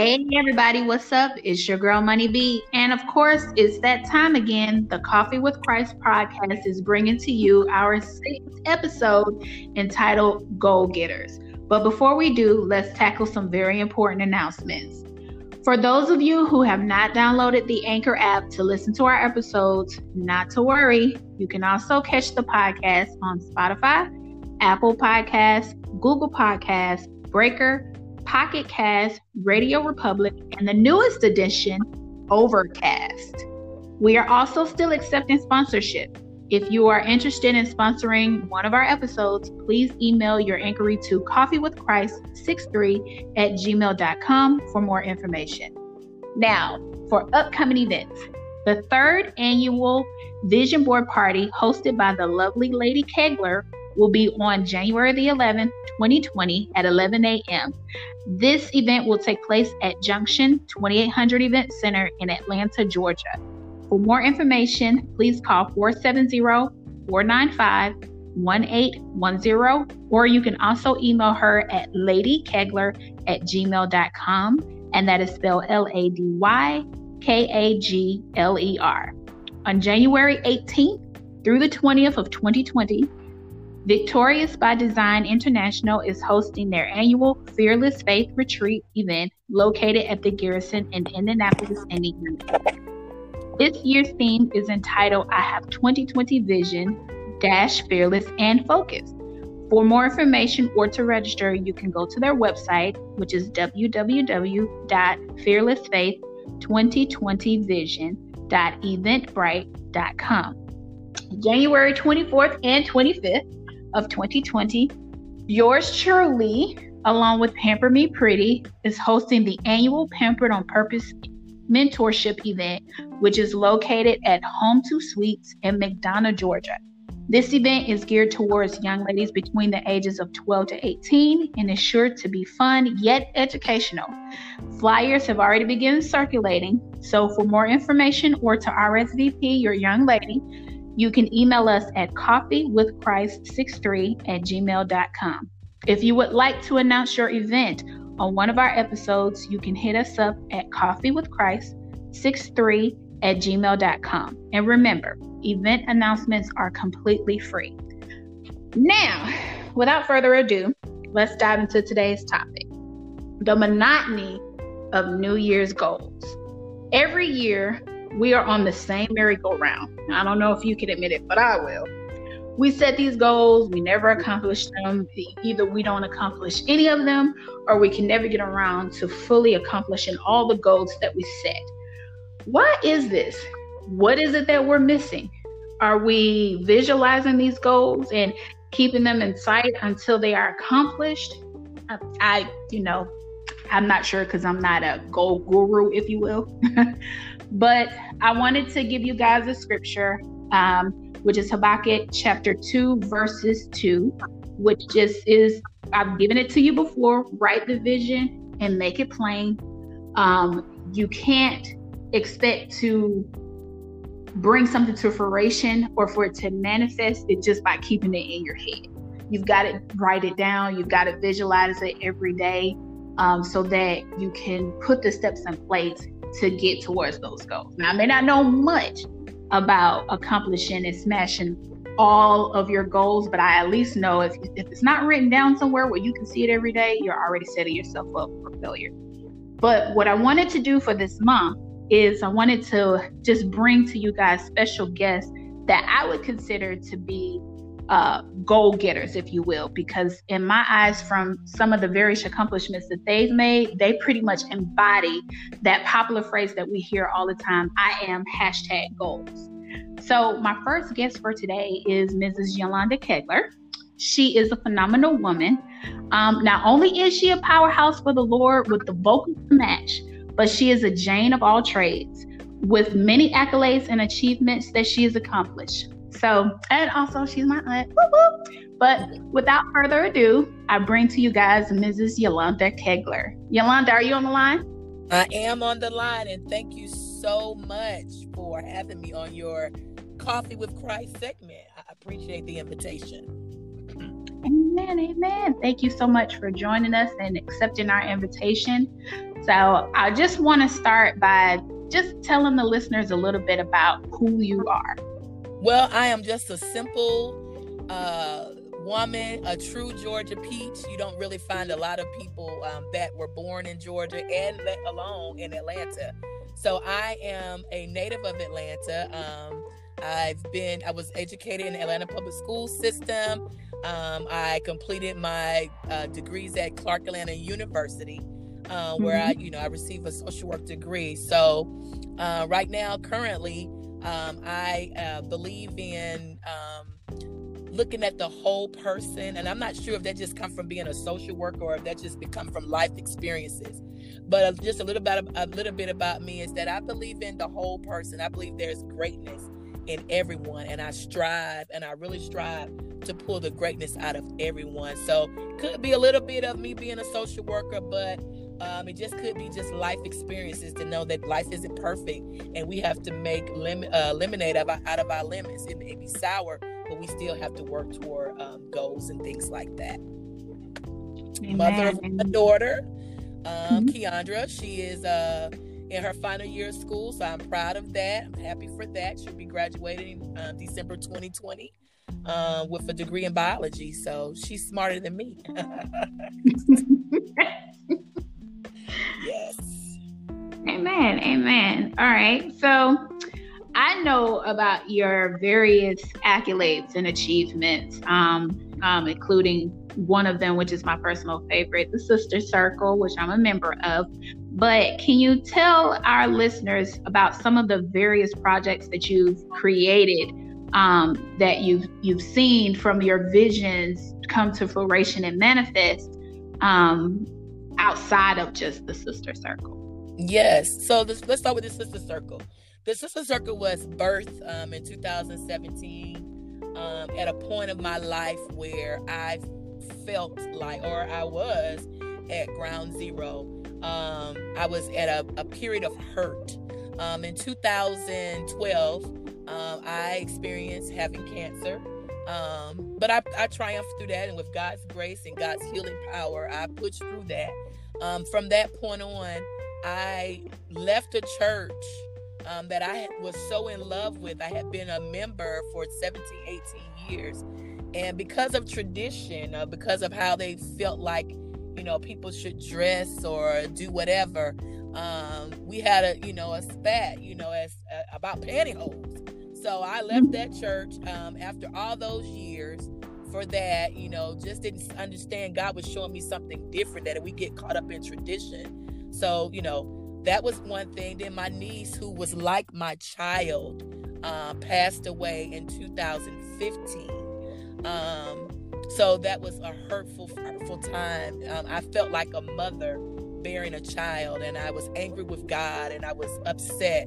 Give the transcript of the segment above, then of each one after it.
Hey everybody, what's up? It's your girl Money B. And of course, it's that time again. The Coffee with Christ podcast is bringing to you our sixth episode entitled Goal Getters. But before we do, let's tackle some very important announcements. For those of you who have not downloaded the Anchor app to listen to our episodes, not to worry. You can also catch the podcast on Spotify, Apple Podcasts, Google Podcasts, Breaker, Pocket Cast, Radio Republic, and the newest edition, Overcast. We are also still accepting sponsorship. If you are interested in sponsoring one of our episodes, please email your inquiry to coffeewithchrist63 at gmail.com for more information. Now, for upcoming events, the third annual Vision Board Party hosted by the lovely Lady Kagler will be on January the 11th, 2020 at 11 a.m. This event will take place at Junction 2800 Event Center in Atlanta, Georgia. For more information, please call 470 495 1810, or you can also email her at ladykagler at gmail.com, and that is spelled L A D Y K A G L E R. On January 18th through the 20th of 2020, Victorious by Design International is hosting their annual Fearless Faith Retreat event located at the Garrison in Indianapolis, Indiana. This year's theme is entitled I Have 2020 Vision Dash Fearless and Focused. For more information or to register, you can go to their website, which is www.fearlessfaith2020vision.eventbrite.com. January 24th and 25th, of 2020. Yours truly, along with Pamper Me Pretty, is hosting the annual Pampered on Purpose mentorship event, which is located at Home Two Suites in McDonough, Georgia. This event is geared towards young ladies between the ages of 12 to 18 and is sure to be fun yet educational. Flyers have already begun circulating, so for more information or to RSVP your young lady, you can email us at coffeewithchrist63 at gmail.com. If you would like to announce your event on one of our episodes, you can hit us up at coffeewithchrist63 at gmail.com. And remember, event announcements are completely free. Now, without further ado, let's dive into today's topic the monotony of New Year's goals. Every year, we are on the same merry-go-round. I don't know if you can admit it, but I will. We set these goals, we never accomplish them. Either we don't accomplish any of them, or we can never get around to fully accomplishing all the goals that we set. Why is this? What is it that we're missing? Are we visualizing these goals and keeping them in sight until they are accomplished? I, I you know, I'm not sure because I'm not a goal guru, if you will. But I wanted to give you guys a scripture, um, which is Habakkuk chapter 2, verses 2, which just is, I've given it to you before. Write the vision and make it plain. Um, you can't expect to bring something to fruition or for it to manifest it just by keeping it in your head. You've got to write it down, you've got to visualize it every day um, so that you can put the steps in place to get towards those goals. Now, I may not know much about accomplishing and smashing all of your goals, but I at least know if, if it's not written down somewhere where you can see it every day, you're already setting yourself up for failure. But what I wanted to do for this month is I wanted to just bring to you guys special guests that I would consider to be uh, goal getters, if you will, because in my eyes, from some of the various accomplishments that they've made, they pretty much embody that popular phrase that we hear all the time I am hashtag goals. So, my first guest for today is Mrs. Yolanda Kagler. She is a phenomenal woman. Um, not only is she a powerhouse for the Lord with the vocal match, but she is a Jane of all trades with many accolades and achievements that she has accomplished. So, and also she's my aunt. But without further ado, I bring to you guys Mrs. Yolanda Kagler. Yolanda, are you on the line? I am on the line, and thank you so much for having me on your Coffee with Christ segment. I appreciate the invitation. Amen, amen. Thank you so much for joining us and accepting our invitation. So I just want to start by just telling the listeners a little bit about who you are. Well, I am just a simple uh, woman, a true Georgia peach. You don't really find a lot of people um, that were born in Georgia and let alone in Atlanta. So I am a native of Atlanta. Um, I've been, I was educated in the Atlanta public school system. Um, I completed my uh, degrees at Clark Atlanta University, uh, where mm-hmm. I, you know, I received a social work degree. So uh, right now, currently, um, I uh, believe in um, looking at the whole person, and I'm not sure if that just come from being a social worker or if that just become from life experiences. But uh, just a little bit, a little bit about me is that I believe in the whole person. I believe there's greatness in everyone, and I strive, and I really strive to pull the greatness out of everyone. So could be a little bit of me being a social worker, but um, it just could be just life experiences to know that life isn't perfect, and we have to make lim- uh, lemonade out of, our, out of our lemons. It may be sour, but we still have to work toward um, goals and things like that. Amen. Mother of a daughter, um, mm-hmm. Keandra. She is uh, in her final year of school, so I'm proud of that. I'm happy for that. She'll be graduating uh, December 2020 uh, with a degree in biology, so she's smarter than me. Amen. Amen. All right. So I know about your various accolades and achievements, um, um, including one of them, which is my personal favorite, the Sister Circle, which I'm a member of. But can you tell our listeners about some of the various projects that you've created um, that you've you've seen from your visions come to fruition and manifest um, outside of just the Sister Circle? Yes. So this, let's start with the Sister Circle. The Sister Circle was birthed um, in 2017 um, at a point of my life where I felt like, or I was at ground zero. Um, I was at a, a period of hurt. Um, in 2012, um, I experienced having cancer. Um, but I, I triumphed through that, and with God's grace and God's healing power, I pushed through that. From that point on, I left a church um, that I was so in love with. I had been a member for 17, 18 years. And because of tradition, uh, because of how they felt like, you know, people should dress or do whatever, um, we had a, you know, a spat, you know, as uh, about pantyhose. So I left that church um, after all those years for that, you know, just didn't understand God was showing me something different that we get caught up in tradition. So, you know, that was one thing. Then my niece, who was like my child, uh, passed away in 2015. Um, so that was a hurtful, hurtful time. Um, I felt like a mother bearing a child, and I was angry with God, and I was upset.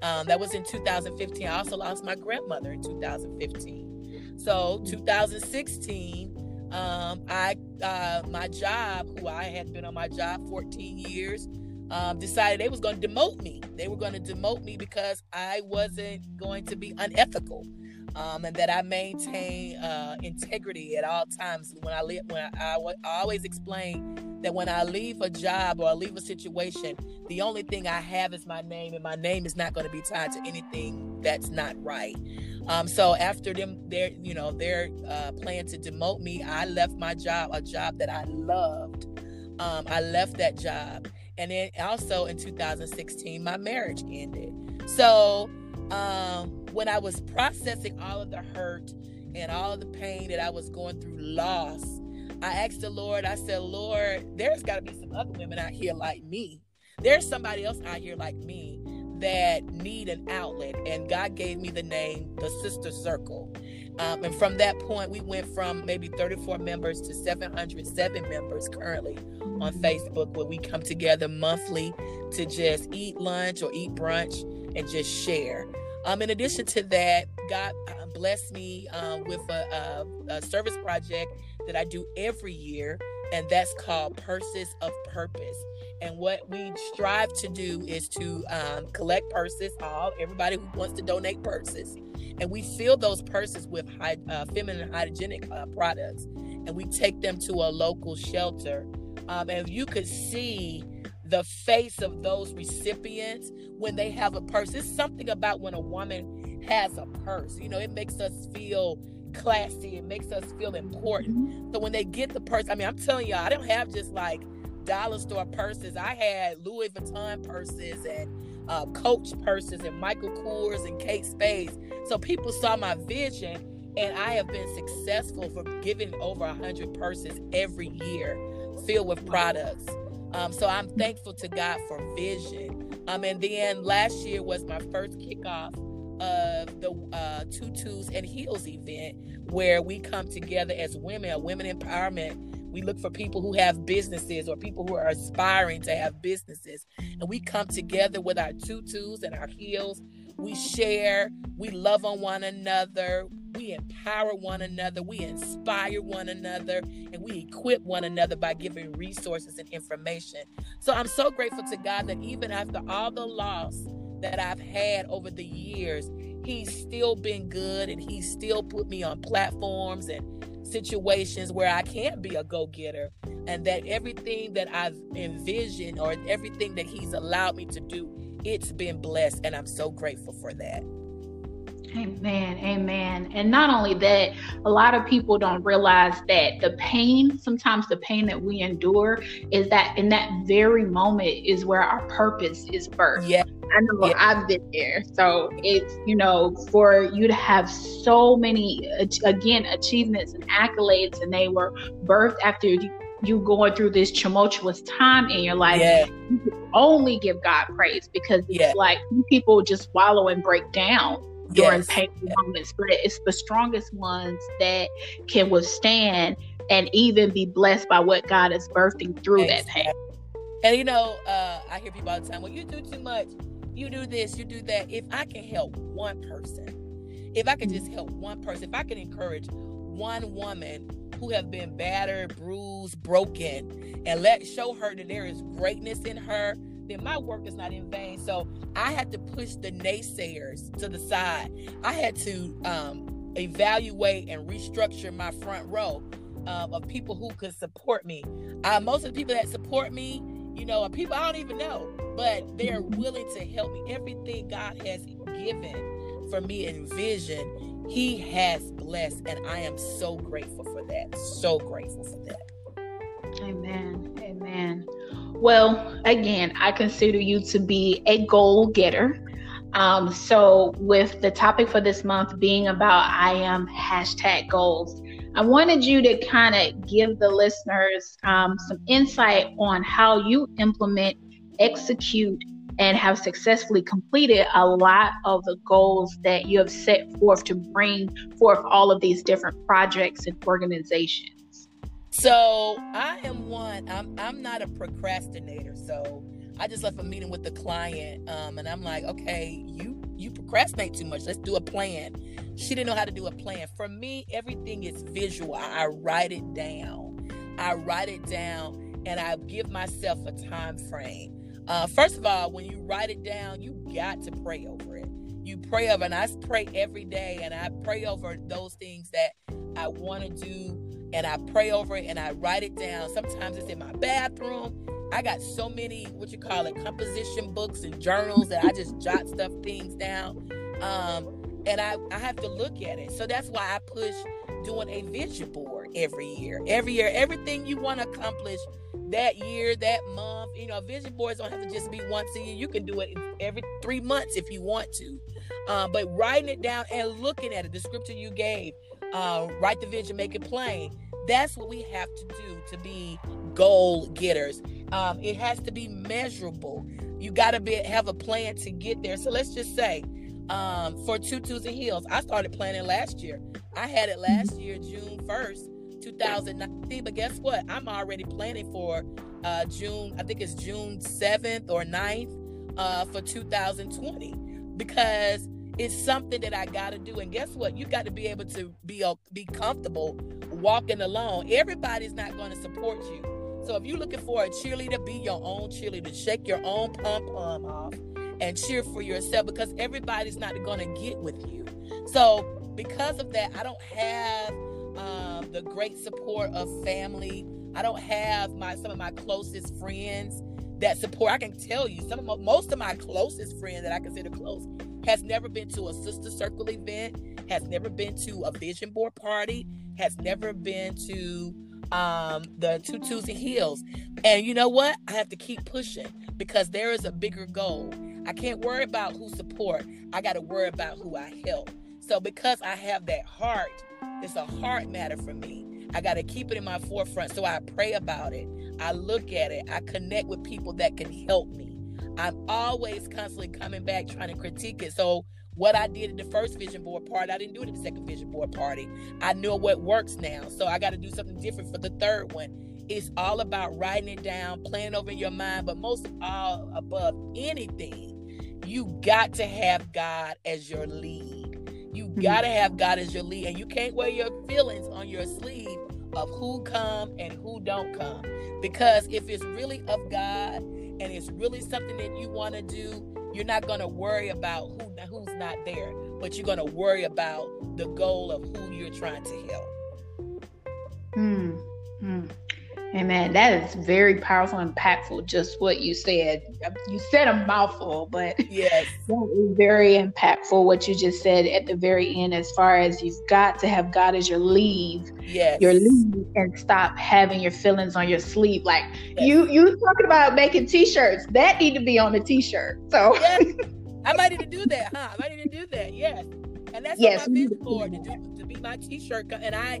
Um, that was in 2015. I also lost my grandmother in 2015. So 2016, um, I uh, my job, who I had been on my job 14 years, um, decided they was going to demote me. They were going to demote me because I wasn't going to be unethical, um, and that I maintain uh, integrity at all times. When I live, when I, I, I always explain that when I leave a job or I leave a situation, the only thing I have is my name, and my name is not going to be tied to anything that's not right. Um, so after them, their you know their uh, plan to demote me, I left my job, a job that I loved. Um, I left that job and then also in 2016 my marriage ended so um, when i was processing all of the hurt and all of the pain that i was going through loss i asked the lord i said lord there's got to be some other women out here like me. There's somebody else out here like me that need an outlet. And god gave me the name the sister circle. Um, and from that point, we went from maybe 34 members to 707 members currently on Facebook, where we come together monthly to just eat lunch or eat brunch and just share. Um, in addition to that, God uh, blessed me uh, with a, a, a service project that I do every year, and that's called Purses of Purpose. And what we strive to do is to um, collect purses, all everybody who wants to donate purses, and we fill those purses with high, uh, feminine hygienic uh, products, and we take them to a local shelter. Um, and you could see the face of those recipients when they have a purse. It's something about when a woman has a purse. You know, it makes us feel classy. It makes us feel important. Mm-hmm. So when they get the purse, I mean, I'm telling y'all, I don't have just like dollar store purses. I had Louis Vuitton purses and uh, Coach purses and Michael Kors and Kate Spades. So people saw my vision, and I have been successful for giving over a hundred purses every year, filled with products. Um, so I'm thankful to God for vision. Um, and then last year was my first kickoff of the uh, tutus and heels event, where we come together as women, a women empowerment we look for people who have businesses or people who are aspiring to have businesses. And we come together with our tutus and our heels. We share, we love on one another, we empower one another, we inspire one another, and we equip one another by giving resources and information. So I'm so grateful to God that even after all the loss that I've had over the years, He's still been good and He's still put me on platforms and situations where I can't be a go getter, and that everything that I've envisioned or everything that He's allowed me to do, it's been blessed, and I'm so grateful for that. Amen. Amen. And not only that, a lot of people don't realize that the pain, sometimes the pain that we endure, is that in that very moment is where our purpose is birthed. Yeah. I know yeah. I've been there. So it's, you know, for you to have so many, again, achievements and accolades, and they were birthed after you, you going through this tumultuous time in your life, yeah. you only give God praise because it's yeah. like people just wallow and break down during yes. painful moments, but it's the strongest ones that can withstand and even be blessed by what God is birthing through exactly. that pain. And you know, uh, I hear people all the time, well, you do too much, you do this, you do that. If I can help one person, if I can just help one person, if I can encourage one woman who have been battered, bruised, broken, and let show her that there is greatness in her, then my work is not in vain. So I had to push the naysayers to the side. I had to um, evaluate and restructure my front row um, of people who could support me. Uh, most of the people that support me, you know, are people I don't even know, but they're willing to help me. Everything God has given for me in vision, He has blessed, and I am so grateful for that. So grateful for that. Amen. Amen. Well, again, I consider you to be a goal getter. Um, so, with the topic for this month being about I am hashtag goals, I wanted you to kind of give the listeners um, some insight on how you implement, execute, and have successfully completed a lot of the goals that you have set forth to bring forth all of these different projects and organizations. So I am one. I'm I'm not a procrastinator. So I just left a meeting with the client, um, and I'm like, okay, you procrastinate too much. Let's do a plan. She didn't know how to do a plan. For me, everything is visual. I write it down. I write it down, and I give myself a time frame. Uh, first of all, when you write it down, you got to pray over it. You pray over, and I pray every day, and I pray over those things that I want to do and I pray over it and I write it down. Sometimes it's in my bathroom. I got so many, what you call it, composition books and journals that I just jot stuff things down. Um, and I, I have to look at it. So that's why I push doing a vision board every year. Every year, everything you want to accomplish that year, that month. You know, vision boards don't have to just be once a year. You can do it every three months if you want to. Uh, but writing it down and looking at it, the scripture you gave, uh, write the vision, make it plain. That's what we have to do to be goal getters. Um, it has to be measurable. You got to be have a plan to get there. So let's just say um, for tutus and heels, I started planning last year. I had it last year, June first, 2019. But guess what? I'm already planning for uh, June. I think it's June 7th or 9th uh, for 2020 because it's something that I got to do. And guess what? You got to be able to be be comfortable walking alone. Everybody's not going to support you. So if you're looking for a cheerleader, be your own cheerleader. Shake your own pom pom off and cheer for yourself because everybody's not going to get with you. So because of that, I don't have um, the great support of family. I don't have my some of my closest friends that support. I can tell you, some of my, most of my closest friends that I consider close has never been to a sister circle event, has never been to a vision board party, has never been to um, the tutus and Heels. And you know what? I have to keep pushing because there is a bigger goal. I can't worry about who support. I got to worry about who I help. So because I have that heart, it's a heart matter for me. I got to keep it in my forefront. So I pray about it. I look at it. I connect with people that can help me. I'm always constantly coming back trying to critique it. So what I did in the first vision board party, I didn't do it in the second vision board party. I know what works now. So I got to do something different for the third one. It's all about writing it down, playing over in your mind, but most of all above anything, you got to have God as your lead. You hmm. got to have God as your lead and you can't wear your feelings on your sleeve of who come and who don't come. Because if it's really of God and it's really something that you want to do, you're not going to worry about who who's not there, but you're going to worry about the goal of who you're trying to help. Hmm. hmm. Amen. That is very powerful and impactful. Just what you said. You said a mouthful, but yes, that is very impactful. What you just said at the very end, as far as you've got to have God as your lead, yes, your lead, and stop having your feelings on your sleeve. Like yes. you, you talking about making T-shirts that need to be on the T-shirt. So yes. I might need to do that, huh? I might need to do that. Yes, and that's yes, my vision board to, do, to be my T-shirt, and I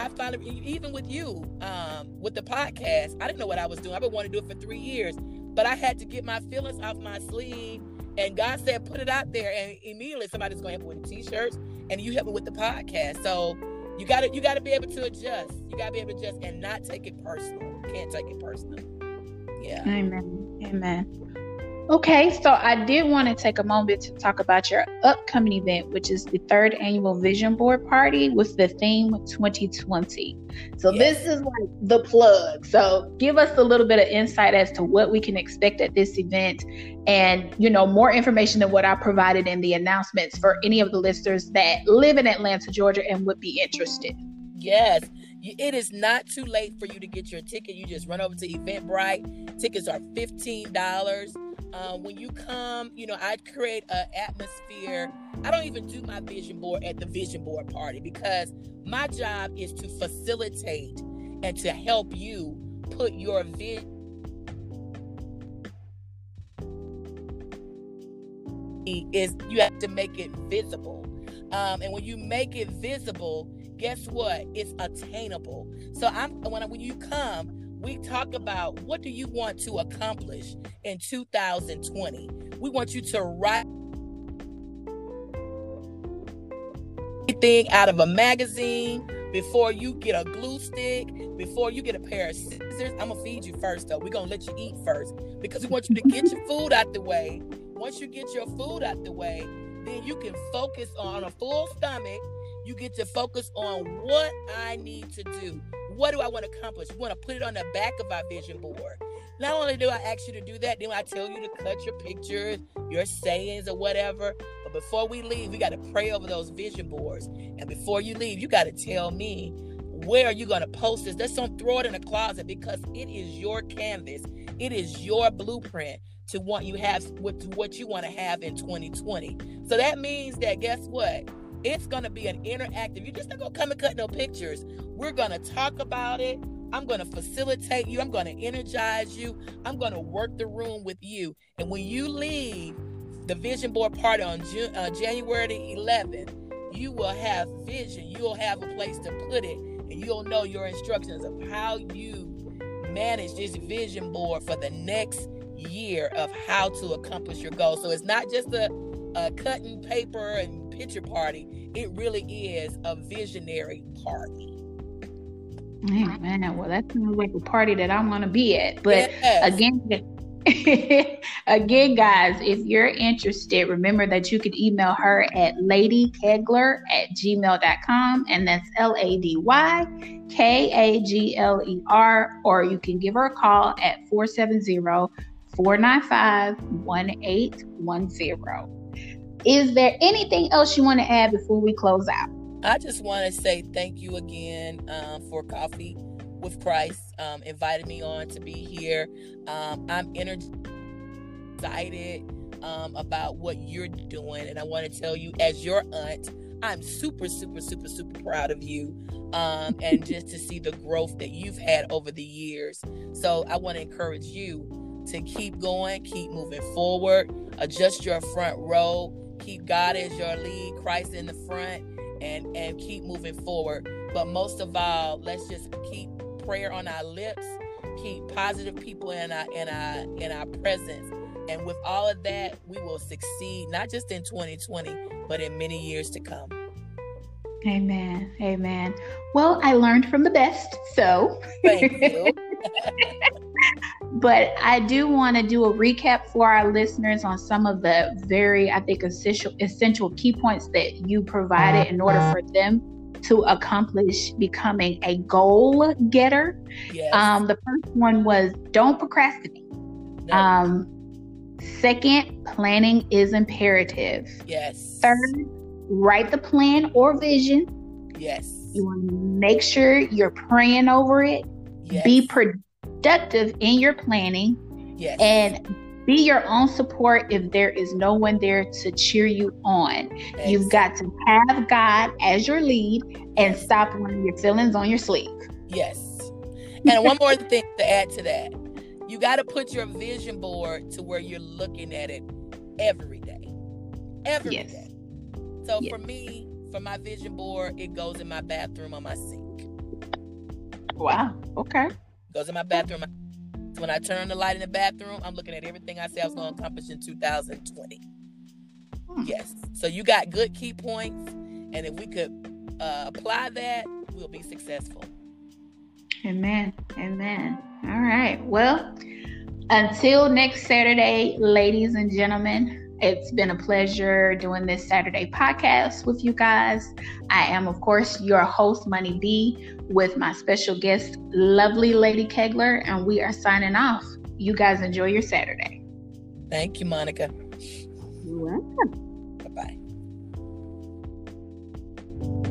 I finally, even with you, um, with the podcast, I didn't know what I was doing. I've been wanting to do it for three years, but I had to get my feelings off my sleeve. And God said, put it out there. And immediately somebody's going to help me with the t-shirts and you help me with the podcast. So you gotta you gotta be able to adjust. You gotta be able to adjust and not take it personal. You can't take it personal. Yeah. Amen. Amen. Okay, so I did want to take a moment to talk about your upcoming event, which is the third annual Vision Board Party with the theme 2020. So, yes. this is like the plug. So, give us a little bit of insight as to what we can expect at this event and, you know, more information than what I provided in the announcements for any of the listeners that live in Atlanta, Georgia, and would be interested. Yes. It is not too late for you to get your ticket. You just run over to Eventbrite. Tickets are $15 uh, when you come, you know, I create an atmosphere. I don't even do my vision board at the vision board party because my job is to facilitate and to help you put your vision. Is you have to make it visible, um, and when you make it visible, guess what? It's attainable. So I'm when when you come, we talk about what do you want to accomplish in 2020. We want you to write anything out of a magazine before you get a glue stick, before you get a pair of scissors. I'm gonna feed you first though. We're gonna let you eat first because we want you to get your food out the way. Once you get your food out the way, then you can focus on a full stomach. You get to focus on what I need to do what do I want to accomplish? We want to put it on the back of our vision board. Not only do I ask you to do that, then I tell you to cut your pictures, your sayings, or whatever. But before we leave, we got to pray over those vision boards. And before you leave, you got to tell me where are you going to post this? Just don't throw it in a closet because it is your canvas. It is your blueprint to what you have, what, what you want to have in 2020. So that means that guess what? It's going to be an interactive. You're just not going to come and cut no pictures. We're going to talk about it. I'm going to facilitate you. I'm going to energize you. I'm going to work the room with you. And when you leave the vision board party on June, uh, January the 11th, you will have vision. You'll have a place to put it, and you'll know your instructions of how you manage this vision board for the next year of how to accomplish your goal. So it's not just a, a cutting paper and picture party. It really is a visionary party. Man, well, that sounds like a party that I want to be at. But yes. again, again, guys, if you're interested, remember that you could email her at ladykagler at gmail.com, and that's L A D Y K A G L E R, or you can give her a call at 470 495 1810. Is there anything else you want to add before we close out? I just want to say thank you again um, for coffee with Christ um, invited me on to be here. Um, I'm excited um, about what you're doing, and I want to tell you, as your aunt, I'm super, super, super, super proud of you. Um, and just to see the growth that you've had over the years. So I want to encourage you to keep going, keep moving forward, adjust your front row, keep God as your lead, Christ in the front, and and keep moving forward. But most of all, let's just keep prayer on our lips, keep positive people in our in our in our presence. And with all of that, we will succeed not just in 2020, but in many years to come. Amen. Amen. Well, I learned from the best, so thank you. but I do want to do a recap for our listeners on some of the very, I think, essential essential key points that you provided in order for them to accomplish becoming a goal getter. Yes. Um, the first one was don't procrastinate. No. Um, second, planning is imperative. yes. Third, write the plan or vision. Yes. You want to make sure you're praying over it. Yes. Be productive in your planning yes. and be your own support if there is no one there to cheer you on. You've got to have God as your lead and stop wearing your feelings on your sleeve. Yes. And one more thing to add to that. You got to put your vision board to where you're looking at it every day. Every Yes. day. So Yes. for me, for my vision board, it goes in my bathroom on my sink. Wow. Okay. Goes in my bathroom. So when I turn on the light in the bathroom, I'm looking at everything I said I was going to accomplish in 2020. Hmm. Yes. So you got good key points, and if we could uh, apply that, we'll be successful. Amen. Amen. All right. Well, until next Saturday, ladies and gentlemen, it's been a pleasure doing this Saturday podcast with you guys. I am, of course, your host, Money B, with my special guest, lovely Lady Kagler, and we are signing off. You guys enjoy your Saturday. Thank you, Monica. You're welcome. Bye bye.